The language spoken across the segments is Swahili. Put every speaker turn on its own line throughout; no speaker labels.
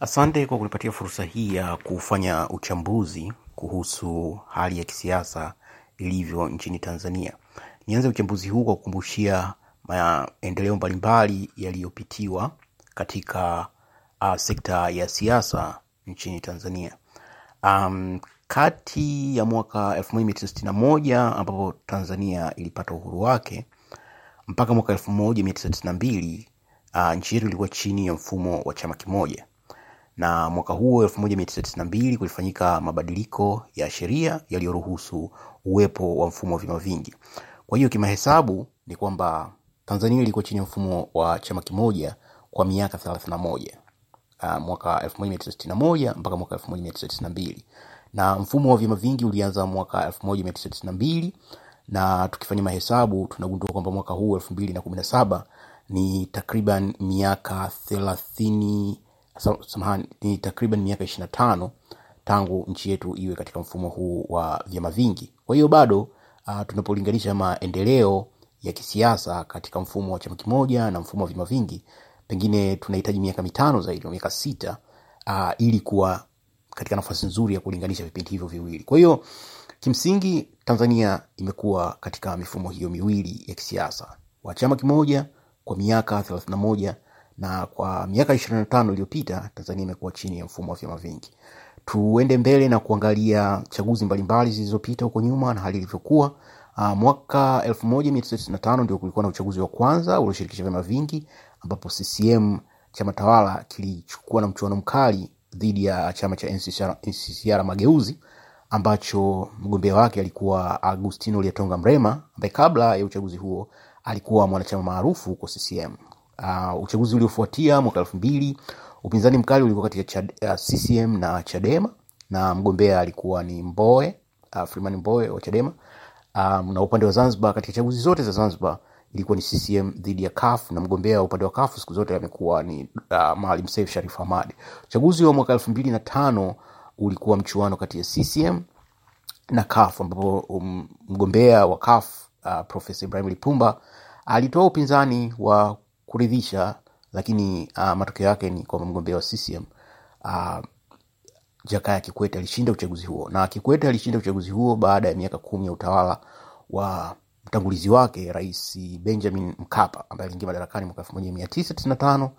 Asante kwa kunipatia fursa hii ya kufanya uchambuzi kuhusu hali ya kisiasa ilivyo nchini Tanzania. Nianze uchambuzi huu kwa kukumbushia maendeleo mbalimbali yaliyopitiwa katika uh, sekta ya siasa nchini Tanzania. Um, kati ya mwaka 1961 ambapo Tanzania ilipata uhuru wake mpaka mwaka 1992 uh, nchi yetu ilikuwa chini ya mfumo wa chama kimoja na mwaka huo 1992 kulifanyika mabadiliko ya sheria yaliyoruhusu uwepo wa mfumo wa vyama vingi. Kwa hiyo kimahesabu ni kwamba Tanzania ilikuwa chini ya mfumo wa chama kimoja kwa miaka 31 uh, mwaka 1961 mpaka mwaka 1992 na mfumo wa vyama vingi ulianza mwaka 1992 na tukifanya mahesabu tunagundua kwamba mwaka huu 2017 ni takriban miaka thelathini samahani ni takriban miaka ishirini tano tangu nchi yetu iwe katika mfumo huu wa vyama vingi. Kwa hiyo bado uh, tunapolinganisha maendeleo ya kisiasa katika mfumo wa chama kimoja na mfumo wa vyama vingi pengine tunahitaji miaka mitano zaidi miaka sita uh, ili kuwa katika nafasi nzuri ya kulinganisha vipindi hivyo viwili. Kwa hiyo kimsingi tanzania imekuwa katika mifumo hiyo miwili ya kisiasa. Wa chama kimoja kwa miaka 31 na kwa miaka 25 iliyopita tanzania imekuwa chini ya mfumo wa vyama vingi. Tuende mbele na kuangalia chaguzi mbalimbali zilizopita huko nyuma na hali ilivyokuwa. Uh, mwaka 1995 ndio kulikuwa na uchaguzi wa kwanza ulioshirikisha vyama vingi ambapo ccm chama tawala kilichukua na mchuano mkali dhidi ya chama cha NCCR, mageuzi ambacho mgombea wake alikuwa agustino liatonga mrema ambaye kabla ya uchaguzi huo alikuwa mwanachama maarufu huko ccm uh, uchaguzi uliofuatia mwaka elfu mbili upinzani mkali ulikuwa kati ya uh, ccm na chadema na mgombea alikuwa ni mboe uh, freeman mboe wa chadema. Um, na upande wa zanzibar katika chaguzi zote za zanzibar ilikuwa ni ccm dhidi ya kaf na mgombea upande wa kaf siku zote amekuwa ni uh, maalim seif sharif hamad uchaguzi wa mwaka elfu mbili na tano ulikuwa mchuano kati ya ccm na kaf ambapo um, mgombea wa kaf uh, profesa ibrahim lipumba alitoa upinzani wa kuridhisha lakini uh, matokeo yake ni kwamba mgombea wa ccm uh, jakaya kikwete alishinda uchaguzi huo. Na kikwete alishinda uchaguzi huo baada ya miaka kumi ya utawala wa mtangulizi wake rais benjamin mkapa ambaye aliingia madarakani mwaka elfu moja mia tisa tisini na tano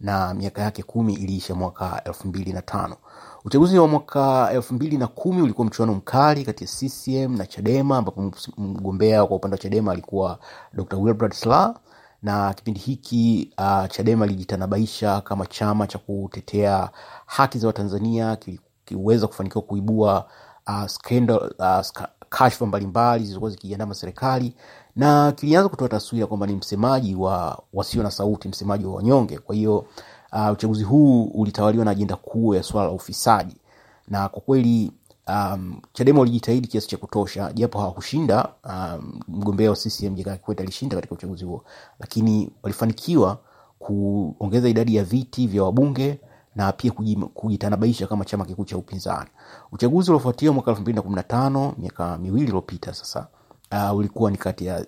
na miaka yake kumi iliisha mwaka elfu mbili na tano. Uchaguzi wa mwaka elfu mbili na kumi ulikuwa mchuano mkali kati ya ccm na chadema ambapo mgombea kwa upande wa chadema alikuwa dr wilbrad sla na kipindi hiki uh, chadema ilijitanabaisha kama chama cha kutetea haki za watanzania kiliweza kufanikiwa kuibua uh, scandal, uh, mbalimbali zilizokuwa zikiandama serikali na kilianza kutoa taswira kwamba ni msemaji wa wasio na sauti msemaji wa wanyonge. Kwa hiyo uh, uchaguzi huu ulitawaliwa na ajenda kuu ya swala la ufisadi. Na kwa kweli um, chadema walijitahidi kiasi cha kutosha japo hawakushinda um, mgombea wa ccm jakaya kikwete alishinda katika uchaguzi huo lakini walifanikiwa kuongeza idadi ya viti vya wabunge na pia kujitanabaisha kama chama kikuu cha upinzani. Uchaguzi uliofuatia mwaka elfu mbili na kumi na tano miaka miwili iliyopita sasa uh, ulikuwa ni kati ya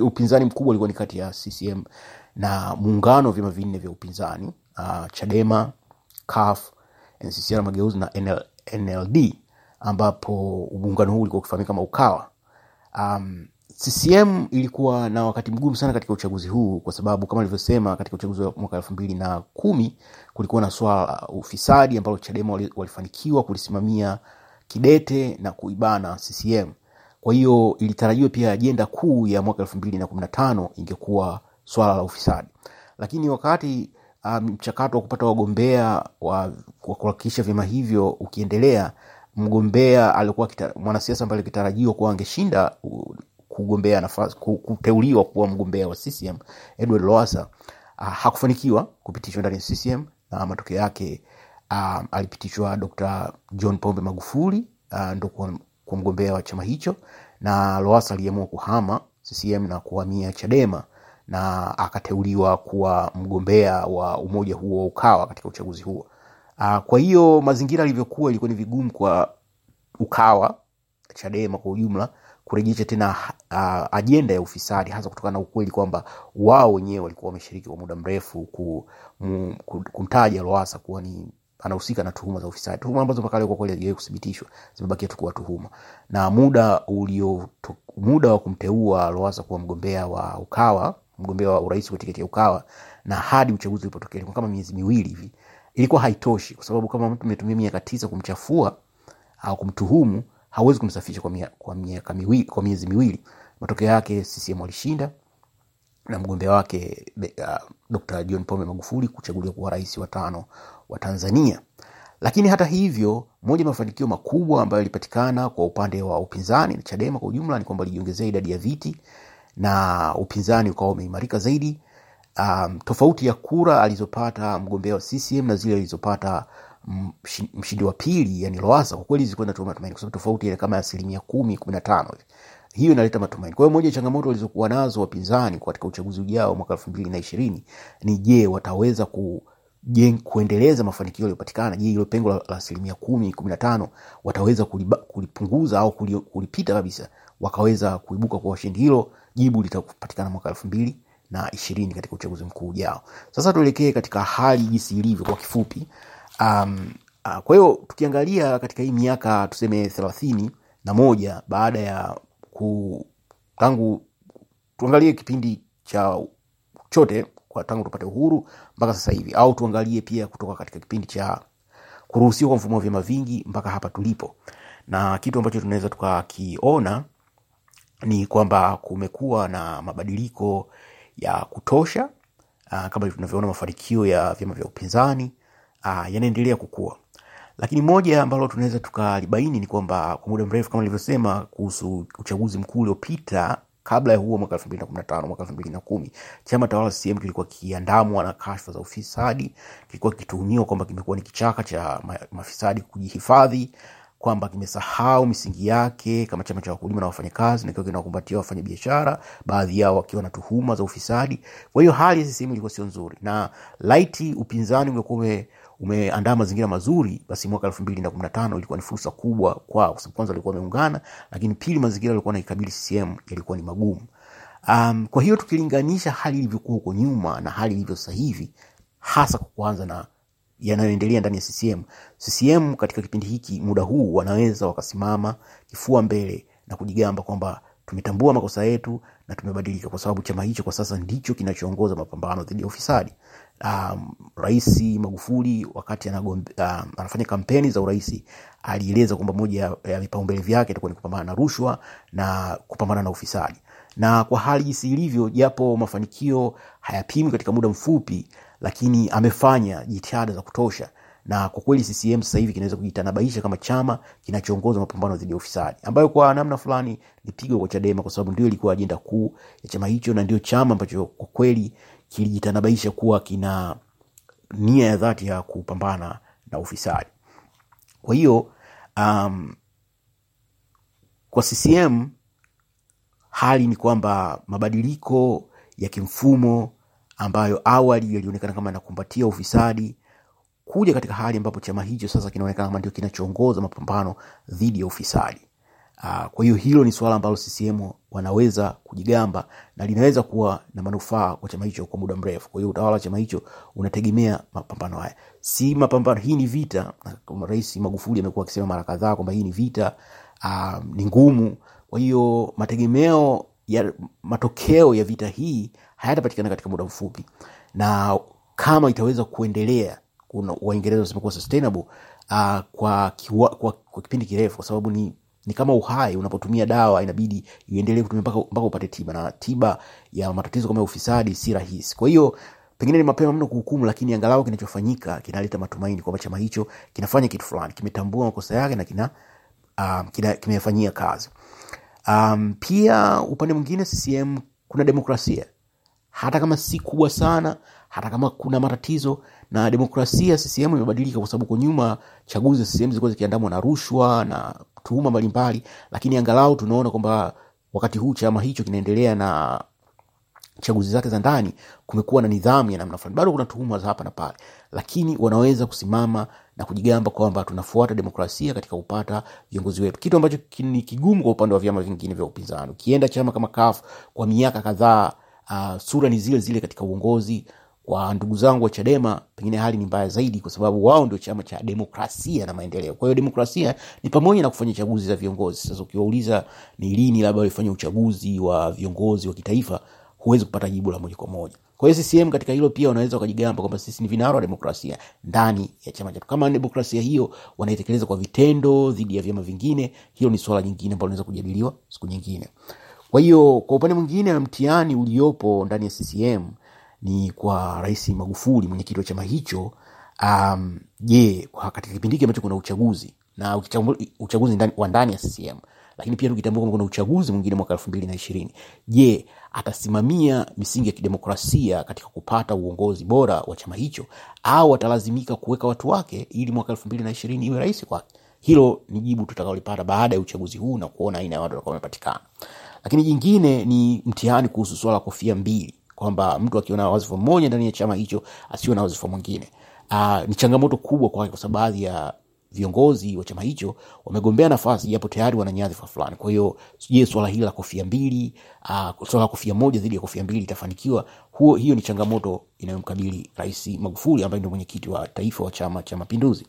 upinzani mkubwa ulikuwa ni kati ya ccm na muungano wa vyama vinne vya upinzani uh, chadema caf nccr mageuzi na NL, nld ambapo muungano huu ulikuwa ukifahamika kama ukawa um, ccm ilikuwa na wakati mgumu sana katika uchaguzi huu kwa sababu kama alivyosema katika uchaguzi wa mwaka elfu mbili na kumi kulikuwa na swala la ufisadi ambalo chadema walifanikiwa kulisimamia kidete na kuibana ccm kwa hiyo ilitarajiwa pia ajenda kuu ya mwaka elfu mbili na kumi na tano ingekuwa swala la ufisadi. Lakini wakati mchakato um, wa kupata wagombea wa, kuhakikisha vyama hivyo ukiendelea mgombea alikuwa mwanasiasa ambaye alikitarajiwa kuwa angeshinda kugombea nafasi kuteuliwa kuwa mgombea wa ccm edward loasa uh, hakufanikiwa kupitishwa ndani ya ccm na matokeo yake uh, alipitishwa dr john pombe magufuli uh, ndo kuwa mgombea wa chama hicho na loasa aliamua kuhama ccm na kuhamia chadema na akateuliwa kuwa mgombea wa umoja huo wa ukawa katika uchaguzi huo uh, kwa hiyo mazingira alivyokuwa ilikuwa ni vigumu kwa ukawa chadema kwa ujumla kurejesha tena uh, ajenda ya ufisadi, hasa kutokana na ukweli kwamba wao wenyewe walikuwa wameshiriki kwa muda mrefu kumtaja Lowassa kuwa ni anahusika na tuhuma za ufisadi, tuhuma ambazo mpaka leo kwa kweli hazijawahi kuthibitishwa, zimebakia tu tuhuma. Na muda ulio muda wa kumteua Lowassa kuwa mgombea wa Ukawa, mgombea wa urais kwa tiketi ya Ukawa, na hadi uchaguzi ulipotokea ilikuwa kama miezi miwili hivi, ilikuwa haitoshi, kwa sababu kama mtu umetumia miaka tisa kumchafua au kumtuhumu, hauwezi kumsafisha kwa mia, kwa miaka miwili, kwa miezi miwili. Matokeo yake CCM walishinda na mgombea wake uh, Dr. John Pombe Magufuli kuchaguliwa kuwa rais wa tano wa Tanzania. Lakini hata hivyo, moja ya mafanikio makubwa ambayo yalipatikana kwa upande wa upinzani na Chadema kwa ujumla ni kwamba alijiongezea idadi ya viti na upinzani ukawa umeimarika zaidi. Um, tofauti ya kura alizopata mgombea wa CCM na zile alizopata mshindi wa pili, yani Lowassa, kwa kweli zilikuwa zinatoa matumaini, kwa sababu tofauti ile kama asilimia kumi kumi na tano hiyo inaleta matumaini. Kwa hiyo moja ya changamoto walizokuwa nazo wapinzani katika uchaguzi ujao mwaka elfu mbili na ishirini ni je, wataweza ku jen, kuendeleza mafanikio yaliyopatikana? Je, hilo pengo la asilimia kumi kumi na tano wataweza kulipunguza au kulipita kabisa, wakaweza kuibuka kwa washindi? Hilo jibu litapatikana mwaka elfu mbili na ishirini katika uchaguzi mkuu ujao. Sasa tuelekee katika hali jinsi ilivyo kwa kifupi. Um, uh, kwa hiyo tukiangalia katika hii miaka tuseme thelathini na moja baada ya ku tangu tuangalie kipindi cha chote kwa tangu tupate uhuru mpaka sasa hivi, au tuangalie pia kutoka katika kipindi cha kuruhusiwa kwa mfumo wa vyama vingi mpaka hapa tulipo, na kitu ambacho tunaweza tukakiona ni kwamba kumekuwa na mabadiliko ya kutosha. Uh, kama tunavyoona mafanikio ya vyama vya upinzani uh, yanaendelea kukua lakini moja ambalo tunaweza tukalibaini ni kwamba kwa muda mrefu kama nilivyosema kuhusu uchaguzi mkuu uliopita kabla ya huo mwaka elfu mbili na kumi na tano mwaka elfu mbili na kumi chama tawala CCM kilikuwa kiandamwa na kashfa za ufisadi, kilikuwa kituhumiwa kwamba kimekuwa ni kichaka cha mafisadi kujihifadhi, kwamba kimesahau misingi yake kama chama cha wakulima na wafanyakazi, na kiwa kinakumbatia wafanya biashara, baadhi yao wakiwa na tuhuma za ufisadi. Kwa hiyo hali ya CCM ilikuwa sio nzuri, na laiti upinzani ungekuwa umeandaa mazingira mazuri, basi mwaka elfu mbili na kumi na tano ilikuwa ni fursa kubwa kwao, kwa kwanza walikuwa wameungana, lakini pili, mazingira yalikuwa naikabili CCM yalikuwa ni magumu. Um, kwa hiyo tukilinganisha hali ilivyokuwa huko nyuma na hali ilivyo sasa hivi, hasa kwa kuanza na yanayoendelea ndani ya CCM, CCM katika kipindi hiki, muda huu, wanaweza wakasimama kifua mbele na kujigamba kwamba tumetambua makosa yetu na tumebadilika, kwa sababu chama hicho kwa sasa ndicho kinachoongoza mapambano dhidi ya ufisadi. Um, Rais Magufuli wakati um, anafanya kampeni za urais alieleza kwamba moja ya vipaumbele vyake itakuwa ni kupambana na rushwa na kupambana na ufisadi, na kwa hali jinsi ilivyo, japo mafanikio hayapimi katika muda mfupi, lakini amefanya jitihada za kutosha na kwa kweli CCM sasa hivi kinaweza kujitanabaisha kama chama kinachoongoza mapambano dhidi ya ufisadi, ambayo kwa namna fulani lipigwa kwa Chadema, kwa sababu ndio ilikuwa ajenda kuu ya chama hicho na ndio chama ambacho kwa kweli kilijitanabaisha kuwa kina nia ya dhati ya kupambana na ufisadi. Kwa hiyo um, kwa CCM hali ni kwamba mabadiliko ya kimfumo ambayo awali yalionekana kama yanakumbatia ufisadi kuja katika hali ambapo chama hicho sasa kinaonekana kama ndio kinachoongoza mapambano dhidi ya ufisadi. Uh, kwa hiyo hilo ni suala ambalo CCM wanaweza kujigamba na linaweza kuwa na manufaa kwa chama hicho kwa muda mrefu. Kwa hiyo utawala wa chama hicho unategemea mapambano haya, si mapambano. Hii ni vita. Rais Magufuli amekuwa akisema mara kadhaa kwamba hii ni vita, uh, ni ngumu. Kwa hiyo mategemeo ya matokeo ya vita hii hayatapatikana katika muda mfupi, na kama itaweza kuendelea Waingereza wanasema kuwa sustainable uh, kwa, kiwa, kwa, kwa kipindi kirefu, kwa sababu ni ni kama uhai. Unapotumia dawa inabidi iendelee kutumia mpaka upate tiba, na tiba ya matatizo kama ufisadi si rahisi. Kwa hiyo pengine ni mapema mno kuhukumu, lakini angalau kinachofanyika kinaleta matumaini kwamba chama hicho kinafanya kitu fulani, kimetambua makosa yake na kina, um, kina kimefanyia kazi. Um, pia upande mwingine CCM kuna demokrasia hata kama si kubwa sana, hata kama kuna matatizo na demokrasia CCM imebadilika, kwa sababu kwa nyuma chaguzi CCM zilikuwa zikiandamwa na rushwa na tuhuma mbalimbali, lakini angalau tunaona kwamba wakati huu chama hicho kinaendelea na chaguzi zake za ndani kumekuwa na nidhamu ya namna fulani. Bado kuna tuhuma za hapa na pale, lakini wanaweza kusimama na kujigamba kwamba tunafuata demokrasia katika kupata viongozi wetu, kitu ambacho ni kigumu kwa upande wa vyama vingine vya upinzani. Ukienda chama kama CUF kwa miaka kadhaa, uh, sura ni zile zile katika uongozi. Kwa ndugu zangu wa Chadema pengine hali ni mbaya zaidi, kwa sababu wao ndio chama cha demokrasia na maendeleo. Kwa hiyo demokrasia ni pamoja na kufanya chaguzi za viongozi. Sasa ukiwauliza ni lini labda walifanya uchaguzi wa viongozi wa kitaifa, huwezi kupata jibu la moja kwa moja. Kwa hiyo CCM katika hilo pia wanaweza wakajigamba kwamba sisi ni vinara wa demokrasia ndani ya chama chetu. Kama demokrasia hiyo wanaitekeleza kwa vitendo dhidi ya vyama vingine, hilo ni swala nyingine ambalo linaweza kujadiliwa siku nyingine. Kwa hiyo kwa upande mwingine, mtihani uliopo ndani ya CCM ni kwa Rais Magufuli, mwenyekiti wa chama hicho. Um, je, katika kipindi hiki ambacho kuna uchaguzi na uchaguzi wa ndani ya CCM lakini pia tukitambua kwamba kuna uchaguzi mwingine mwaka elfu mbili na ishirini je atasimamia misingi ya kidemokrasia katika kupata uongozi bora wa chama hicho au atalazimika kuweka watu wake ili mwaka elfu mbili na ishirini iwe rahisi kwake hilo ni jibu tutakaolipata baada ya uchaguzi huu na kuona aina ya watu watakuwa wamepatikana lakini jingine ni mtihani kuhusu swala la kofia mbili kwamba mtu akiona wazifa mmoja ndani ya chama hicho asiwe na wazifa mwingine uh, ni changamoto kubwa kwake kwa baadhi ya viongozi wa chama hicho wamegombea nafasi japo tayari wana nyadhifa fulani. Kwa hiyo je, swala hili la kofia mbili uh, swala la kofia moja dhidi ya kofia mbili itafanikiwa? Huo, hiyo ni changamoto inayomkabili Rais Magufuli ambaye ndio mwenyekiti wa taifa wa Chama cha Mapinduzi.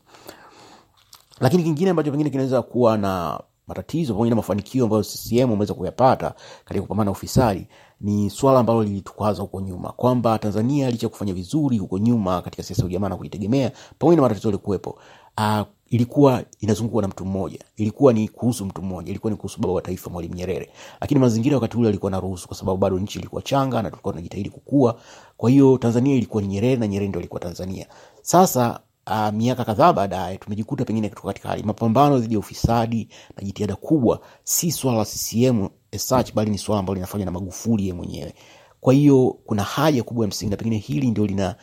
Lakini kingine ambacho pengine kinaweza kuwa na matatizo pamoja na mafanikio ambayo CCM ameweza kuyapata katika kupambana na ufisadi ni swala ambalo lilitukwaza huko nyuma, kwamba Tanzania licha ya kufanya vizuri huko nyuma katika siasa ya na kujitegemea, pamoja na matatizo yalikuwepo, uh, ilikuwa inazungukwa na mtu mmoja, ilikuwa ni kuhusu mtu mmoja, ilikuwa ni kuhusu baba wa taifa Mwalimu Nyerere. Lakini mazingira wakati ule alikuwa naruhusu, kwa sababu bado nchi ilikuwa changa na tulikuwa tunajitahidi kukua. Kwa hiyo Tanzania ilikuwa ni Nyerere na Nyerere ndio alikuwa Tanzania. Sasa uh, miaka kadhaa baadaye tumejikuta pengine tuko katika hali mapambano dhidi ya ufisadi na jitihada kubwa, si swala la CCM as bali ni swala ambalo linafanywa na Magufuli yeye mwenyewe. Kwa hiyo kuna haja kubwa ya msingi, na pengine hili ndio lina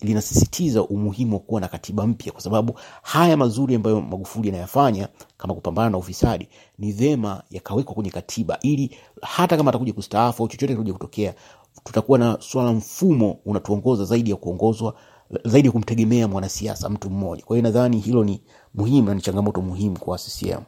linasisitiza umuhimu wa kuwa na katiba mpya, kwa sababu haya mazuri ambayo Magufuli anayafanya kama kupambana na ufisadi ni vema yakawekwa kwenye katiba, ili hata kama atakuja kustaafu au chochote kitakuja kutokea, tutakuwa na swala mfumo unatuongoza zaidi ya kuongozwa zaidi ya kumtegemea mwanasiasa mtu mmoja. Kwa hiyo nadhani hilo ni muhimu na ni changamoto muhimu kwa CCM.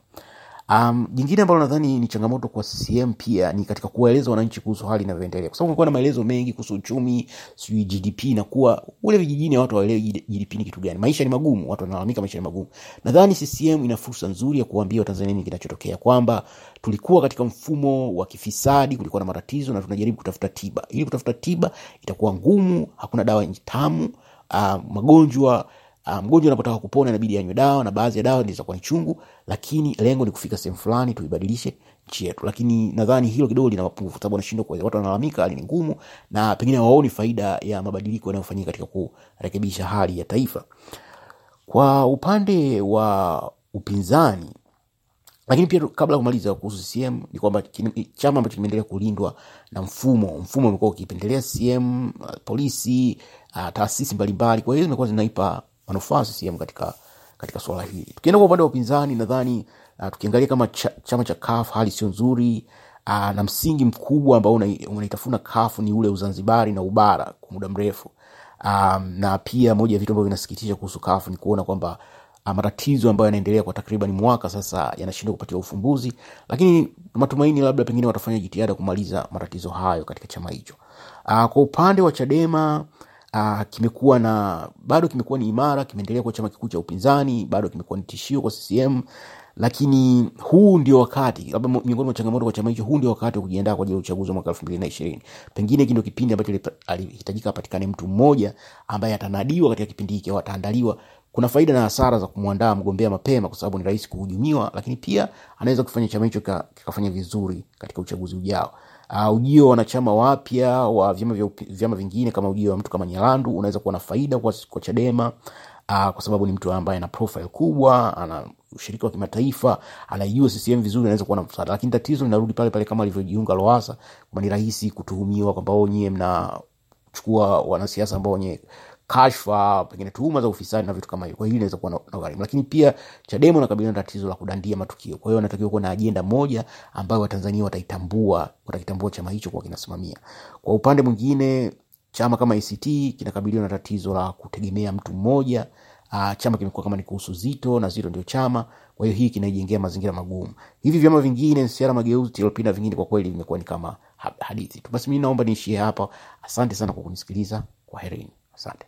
Um, jingine ambalo nadhani ni changamoto kwa CCM pia ni katika kuwaeleza wananchi kuhusu hali inavyoendelea, kwa sababu kumekuwa na maelezo mengi kuhusu uchumi, sijui GDP na kuwa ule vijijini watu hawaelewi GDP ni kitu gani. Maisha ni magumu, watu wanalalamika maisha ni magumu. Nadhani CCM ina fursa nzuri ya kuambia Watanzania nini kinachotokea, kwamba tulikuwa katika mfumo wa kifisadi, kulikuwa na matatizo na tunajaribu kutafuta tiba. Ili kutafuta tiba itakuwa ngumu, hakuna dawa tamu. Uh, magonjwa mgonjwa anapotaka kupona inabidi anywe dawa na baadhi ya dawa zitakuwa chungu, lakini lengo ni kufika sehemu fulani tuibadilishe nchi yetu. Lakini nadhani hilo kidogo lina mapungufu, sababu wanashindwa kwa watu wanalalamika, hali ni ngumu na pengine waoni faida ya mabadiliko yanayofanyika katika kurekebisha hali ya taifa. Kwa upande wa upinzani, lakini pia kabla ya kumaliza kuhusu CCM ni kwamba chama ambacho kimeendelea kulindwa na mfumo mfumo umekuwa ukipendelea CCM, polisi, uh, taasisi mbalimbali, kwa hiyo zimekuwa zinaipa manufaa CCM katika katika swala hili. Tukienda kwa upande wa upinzani, nadhani uh, tukiangalia kama ch chama cha CUF hali sio nzuri uh, na msingi mkubwa ambao unaitafuna CUF ni ule Uzanzibari na ubara kwa muda mrefu. Um, na pia moja ya vitu ambavyo vinasikitisha kuhusu CUF ni kuona kwamba matatizo ambayo yanaendelea kwa takriban mwaka sasa yanashindwa kupatiwa ufumbuzi, lakini matumaini labda pengine watafanya jitihada kumaliza matatizo hayo katika chama hicho. Kwa upande wa Chadema Uh, kimekuwa na bado kimekuwa ni imara, kimeendelea kuwa chama kikuu cha upinzani, bado kimekuwa ni tishio kwa CCM, lakini huu ndio wakati, labda miongoni mwa changamoto kwa chama hicho, huu ndio wakati wa kujiandaa kwa ajili ya uchaguzi wa mwaka elfu mbili na ishirini. Pengine hiki ndio kipindi ambacho alihitajika apatikane mtu mmoja ambaye atanadiwa katika kipindi hiki au ataandaliwa. Kuna faida na hasara za kumwandaa mgombea mapema, kwa sababu ni rahisi kuhujumiwa, lakini pia anaweza kufanya chama hicho kikafanya vizuri katika uchaguzi ujao. Uh, ujio wa wanachama wapya wa vyama vya vyama vingine kama ujio wa mtu kama Nyalandu unaweza kuwa na faida kwa, kwa Chadema uh, kwa sababu ni mtu ambaye ana profile kubwa, ana ushiriki wa kimataifa, anaijua CCM vizuri, anaweza kuwa na msaada. Lakini tatizo linarudi pale pale kama alivyojiunga Lowassa, kwamba ni rahisi kutuhumiwa kwamba nyie mnachukua wanasiasa ambao wenye kashfa pengine tuhuma za ufisadi na vitu kama hivyo. Kwa hiyo inaweza kuwa na ugharimu lakini pia chadema unakabiliana na tatizo la kudandia matukio. Kwa hiyo anatakiwa kuwa na ajenda moja ambayo watanzania wataitambua watakitambua chama hicho kwa kinasimamia. Kwa upande mwingine chama kama act kinakabiliwa na tatizo la kutegemea mtu mmoja. Uh, chama kimekuwa kama ni kuhusu zito na zito ndio chama. Kwa hiyo hii kinaijengea mazingira magumu. Hivi vyama vingine nsiara mageuzi tlp vingine kwa kweli vimekuwa ni kama hadithi. Tu basi mi naomba niishie hapa. Asante sana kwa kunisikiliza. Kwa herini asante